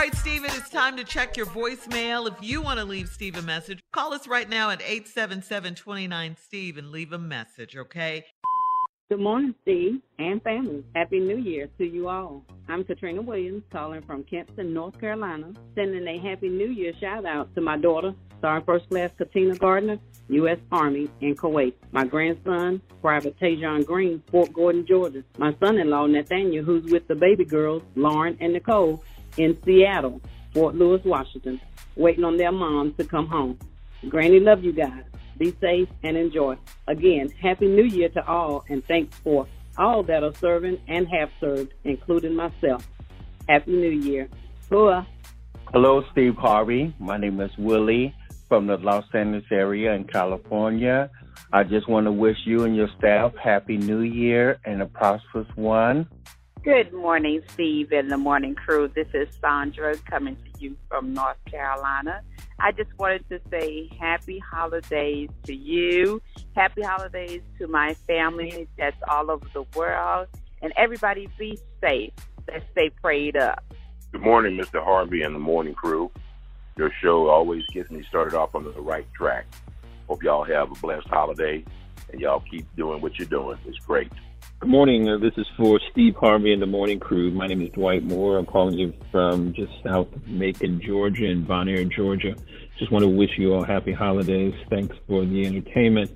All right, Stephen, it's time to check your voicemail. If you want to leave Steve a message, call us right now at 877 29 Steve and leave a message, okay? Good morning, Steve and family. Happy New Year to you all. I'm Katrina Williams, calling from Kinston, North Carolina, sending a Happy New Year shout out to my daughter, Sergeant First Class Katina Gardner, U.S. Army in Kuwait. My grandson, Private Tajon Green, Fort Gordon, Georgia. My son-in-law, Nathaniel, who's with the baby girls, Lauren and Nicole, in Seattle, Fort Lewis, Washington, waiting on their moms to come home. Granny, love you guys. Be safe and enjoy. Again, Happy New Year to all, and thanks for all that are serving and have served, including myself. Happy New Year. Hooah. Hello, Steve Harvey. My name is Willie from the Los Angeles area in California. I just want to wish you and your staff Happy New Year and a prosperous one. Good morning, Steve and the morning crew. This is Sandra coming to you from North Carolina. I just wanted to say happy holidays to you. Happy holidays to my family that's all over the world. And everybody be safe. Let's stay prayed up. Good morning, Mr. Harvey and the morning crew. Your show always gets me started off on the right track. Hope y'all have a blessed holiday and y'all keep doing what you're doing. It's great. Good morning. Uh, this is for Steve Harvey and the morning crew. My name is Dwight Moore. I'm calling you from just south of Macon, Georgia, and Bonaire, Georgia. Just want to wish you all happy holidays. Thanks for the entertainment.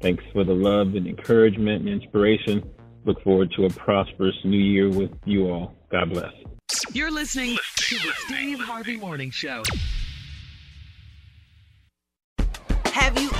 Thanks for the love and encouragement and inspiration. Look forward to a prosperous new year with you all. God bless. You're listening to the Steve Harvey Morning Show.